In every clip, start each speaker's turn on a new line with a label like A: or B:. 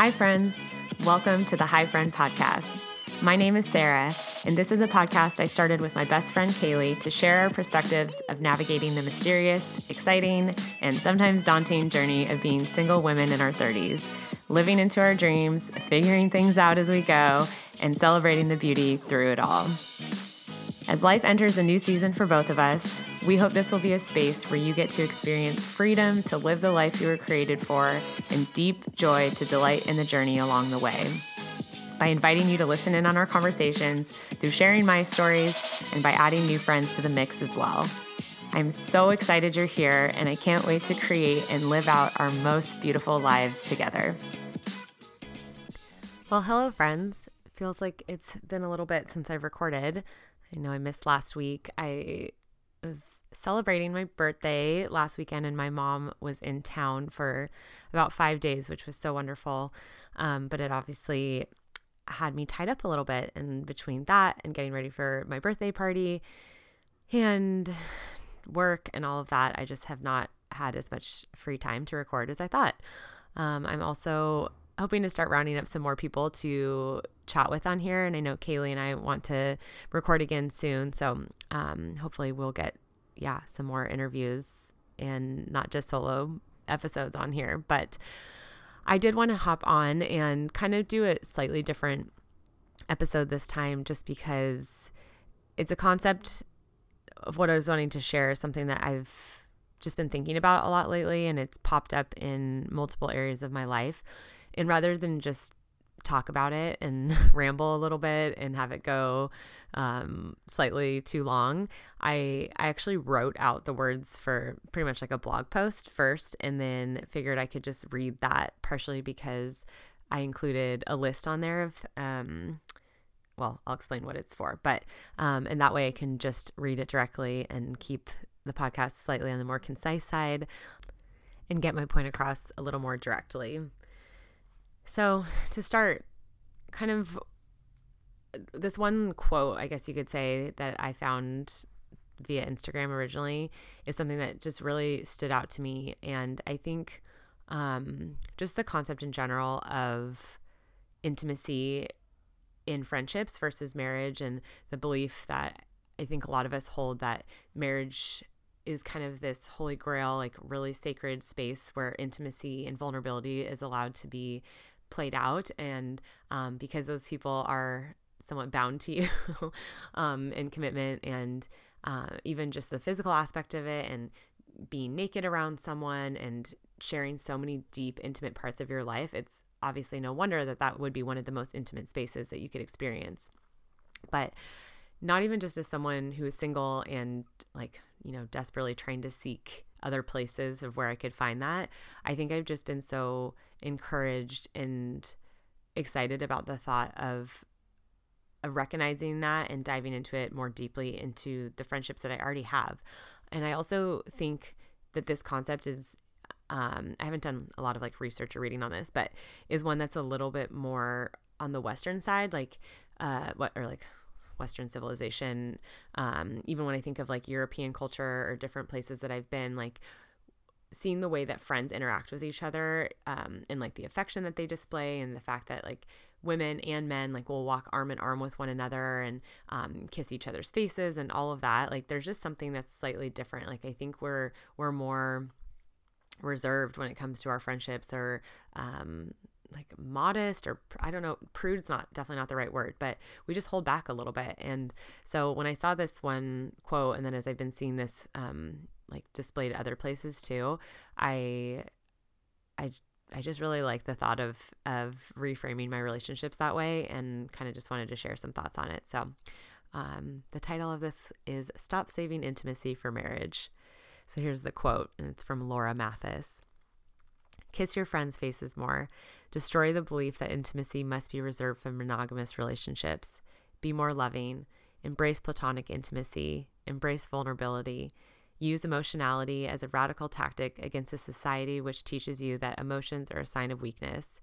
A: Hi, friends. Welcome to the Hi Friend podcast. My name is Sarah, and this is a podcast I started with my best friend Kaylee to share our perspectives of navigating the mysterious, exciting, and sometimes daunting journey of being single women in our 30s, living into our dreams, figuring things out as we go, and celebrating the beauty through it all. As life enters a new season for both of us, we hope this will be a space where you get to experience freedom to live the life you were created for and deep joy to delight in the journey along the way. By inviting you to listen in on our conversations, through sharing my stories, and by adding new friends to the mix as well. I'm so excited you're here, and I can't wait to create and live out our most beautiful lives together. Well, hello, friends. Feels like it's been a little bit since I've recorded. I know I missed last week. I was celebrating my birthday last weekend, and my mom was in town for about five days, which was so wonderful. Um, but it obviously had me tied up a little bit. And between that and getting ready for my birthday party and work and all of that, I just have not had as much free time to record as I thought. Um, I'm also hoping to start rounding up some more people to chat with on here. And I know Kaylee and I want to record again soon. So um, hopefully we'll get, yeah, some more interviews and not just solo episodes on here. But I did want to hop on and kind of do a slightly different episode this time just because it's a concept of what I was wanting to share, something that I've just been thinking about a lot lately, and it's popped up in multiple areas of my life. And rather than just talk about it and ramble a little bit and have it go um, slightly too long, I I actually wrote out the words for pretty much like a blog post first, and then figured I could just read that partially because I included a list on there of. Um, well, I'll explain what it's for, but um, and that way I can just read it directly and keep the podcast slightly on the more concise side and get my point across a little more directly. So, to start, kind of this one quote, I guess you could say, that I found via Instagram originally is something that just really stood out to me. And I think um, just the concept in general of intimacy in friendships versus marriage, and the belief that I think a lot of us hold that marriage is kind of this holy grail, like really sacred space where intimacy and vulnerability is allowed to be played out and um, because those people are somewhat bound to you um, in commitment and uh, even just the physical aspect of it and being naked around someone and sharing so many deep intimate parts of your life it's obviously no wonder that that would be one of the most intimate spaces that you could experience. But not even just as someone who is single and like you know desperately trying to seek other places of where I could find that. I think I've just been so encouraged and excited about the thought of of recognizing that and diving into it more deeply into the friendships that I already have. And I also think that this concept is um, I haven't done a lot of like research or reading on this, but is one that's a little bit more on the Western side, like uh, what or like Western civilization. Um, even when I think of like European culture or different places that I've been, like seeing the way that friends interact with each other um, and like the affection that they display and the fact that like women and men like will walk arm in arm with one another and um, kiss each other's faces and all of that like there's just something that's slightly different like i think we're we're more reserved when it comes to our friendships or um, like modest or I don't know, prude's not definitely not the right word, but we just hold back a little bit. And so when I saw this one quote, and then as I've been seeing this um, like displayed other places too, I, I, I just really like the thought of of reframing my relationships that way, and kind of just wanted to share some thoughts on it. So, um, the title of this is "Stop Saving Intimacy for Marriage." So here's the quote, and it's from Laura Mathis. Kiss your friends' faces more. Destroy the belief that intimacy must be reserved for monogamous relationships. Be more loving. Embrace platonic intimacy. Embrace vulnerability. Use emotionality as a radical tactic against a society which teaches you that emotions are a sign of weakness.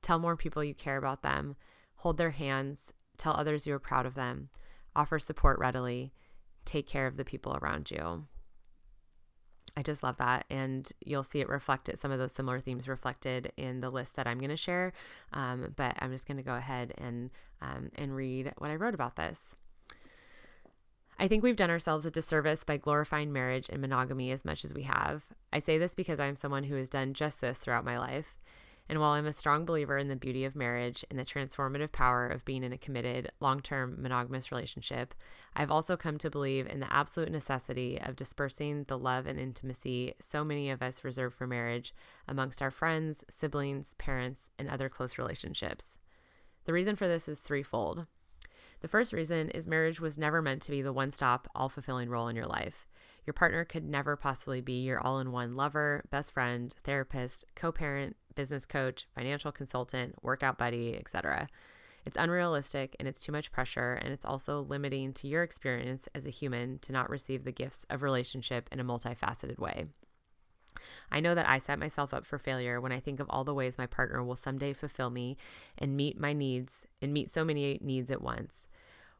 A: Tell more people you care about them. Hold their hands. Tell others you are proud of them. Offer support readily. Take care of the people around you. I just love that. And you'll see it reflected, some of those similar themes reflected in the list that I'm going to share. Um, but I'm just going to go ahead and, um, and read what I wrote about this. I think we've done ourselves a disservice by glorifying marriage and monogamy as much as we have. I say this because I'm someone who has done just this throughout my life. And while I'm a strong believer in the beauty of marriage and the transformative power of being in a committed, long term monogamous relationship, I've also come to believe in the absolute necessity of dispersing the love and intimacy so many of us reserve for marriage amongst our friends, siblings, parents, and other close relationships. The reason for this is threefold. The first reason is marriage was never meant to be the one stop, all fulfilling role in your life. Your partner could never possibly be your all in one lover, best friend, therapist, co parent, business coach, financial consultant, workout buddy, etc. It's unrealistic and it's too much pressure, and it's also limiting to your experience as a human to not receive the gifts of relationship in a multifaceted way. I know that I set myself up for failure when I think of all the ways my partner will someday fulfill me and meet my needs and meet so many needs at once.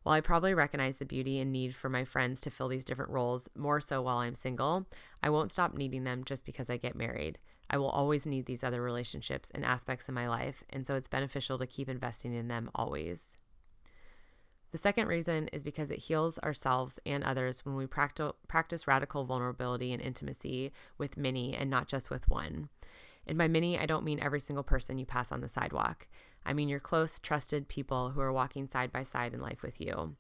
A: While I probably recognize the beauty and need for my friends to fill these different roles more so while I'm single, I won't stop needing them just because I get married. I will always need these other relationships and aspects in my life, and so it's beneficial to keep investing in them always. The second reason is because it heals ourselves and others when we practice radical vulnerability and intimacy with many and not just with one. And by many, I don't mean every single person you pass on the sidewalk. I mean your close, trusted people who are walking side by side in life with you.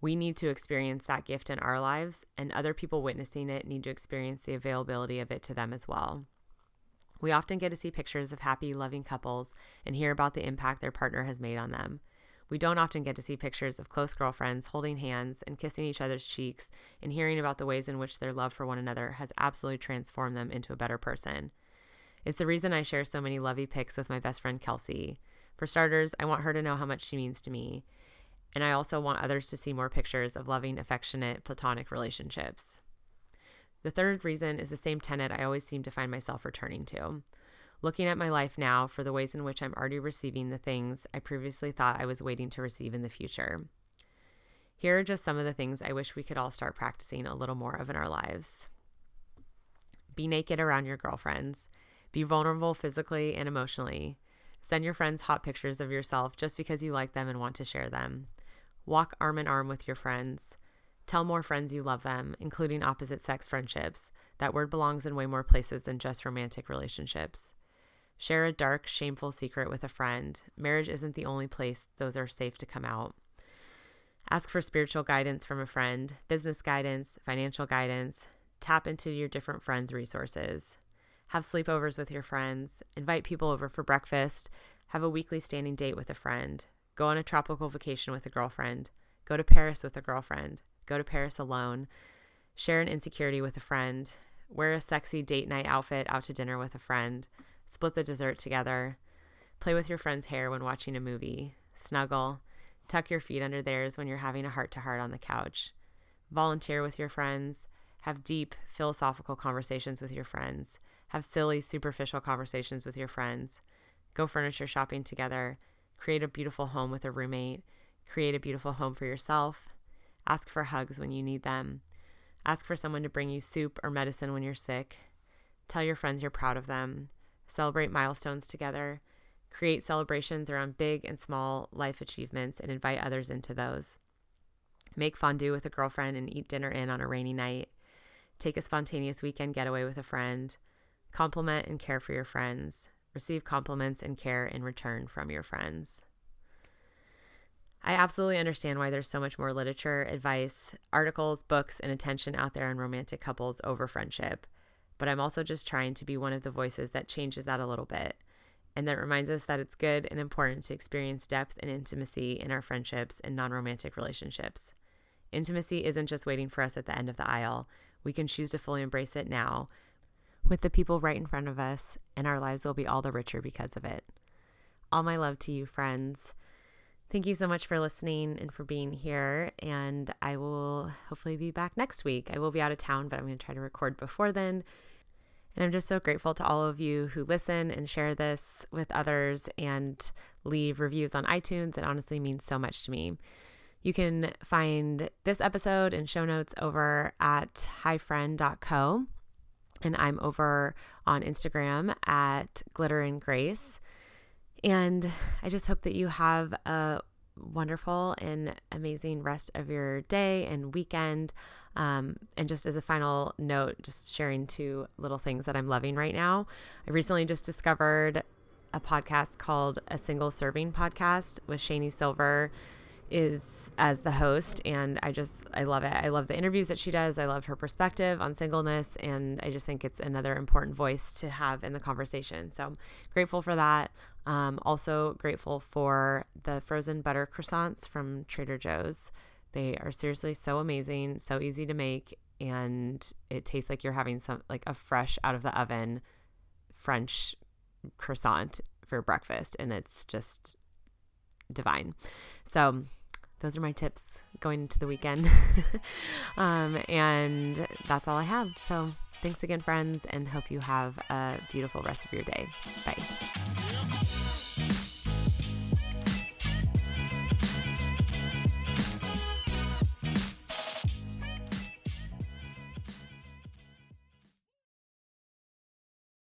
A: We need to experience that gift in our lives, and other people witnessing it need to experience the availability of it to them as well. We often get to see pictures of happy, loving couples and hear about the impact their partner has made on them. We don't often get to see pictures of close girlfriends holding hands and kissing each other's cheeks and hearing about the ways in which their love for one another has absolutely transformed them into a better person. It's the reason I share so many lovey pics with my best friend Kelsey. For starters, I want her to know how much she means to me. And I also want others to see more pictures of loving, affectionate, platonic relationships. The third reason is the same tenet I always seem to find myself returning to. Looking at my life now for the ways in which I'm already receiving the things I previously thought I was waiting to receive in the future. Here are just some of the things I wish we could all start practicing a little more of in our lives. Be naked around your girlfriends. Be vulnerable physically and emotionally. Send your friends hot pictures of yourself just because you like them and want to share them. Walk arm in arm with your friends. Tell more friends you love them, including opposite sex friendships. That word belongs in way more places than just romantic relationships. Share a dark, shameful secret with a friend. Marriage isn't the only place those are safe to come out. Ask for spiritual guidance from a friend, business guidance, financial guidance. Tap into your different friends' resources. Have sleepovers with your friends. Invite people over for breakfast. Have a weekly standing date with a friend. Go on a tropical vacation with a girlfriend. Go to Paris with a girlfriend go to Paris alone, share an insecurity with a friend, wear a sexy date night outfit out to dinner with a friend, split the dessert together, play with your friend's hair when watching a movie, snuggle, tuck your feet under theirs when you're having a heart to heart on the couch, volunteer with your friends, have deep philosophical conversations with your friends, have silly, superficial conversations with your friends, go furniture shopping together, create a beautiful home with a roommate, create a beautiful home for yourself, Ask for hugs when you need them. Ask for someone to bring you soup or medicine when you're sick. Tell your friends you're proud of them. Celebrate milestones together. Create celebrations around big and small life achievements and invite others into those. Make fondue with a girlfriend and eat dinner in on a rainy night. Take a spontaneous weekend getaway with a friend. Compliment and care for your friends. Receive compliments and care in return from your friends. I absolutely understand why there's so much more literature, advice, articles, books, and attention out there on romantic couples over friendship. But I'm also just trying to be one of the voices that changes that a little bit and that reminds us that it's good and important to experience depth and intimacy in our friendships and non romantic relationships. Intimacy isn't just waiting for us at the end of the aisle, we can choose to fully embrace it now with the people right in front of us, and our lives will be all the richer because of it. All my love to you, friends. Thank you so much for listening and for being here. And I will hopefully be back next week. I will be out of town, but I'm going to try to record before then. And I'm just so grateful to all of you who listen and share this with others and leave reviews on iTunes. It honestly means so much to me. You can find this episode and show notes over at highfriend.co. And I'm over on Instagram at Glitter and Grace. And I just hope that you have a wonderful and amazing rest of your day and weekend. Um, and just as a final note, just sharing two little things that I'm loving right now. I recently just discovered a podcast called A Single Serving Podcast with Shani Silver is as the host and I just I love it. I love the interviews that she does. I love her perspective on singleness and I just think it's another important voice to have in the conversation. So grateful for that. Um, also grateful for the frozen butter croissants from Trader Joe's. They are seriously so amazing, so easy to make and it tastes like you're having some like a fresh out of the oven French croissant for breakfast and it's just divine. So those are my tips going into the weekend. um, and that's all I have. So thanks again, friends, and hope you have a beautiful rest of your day. Bye.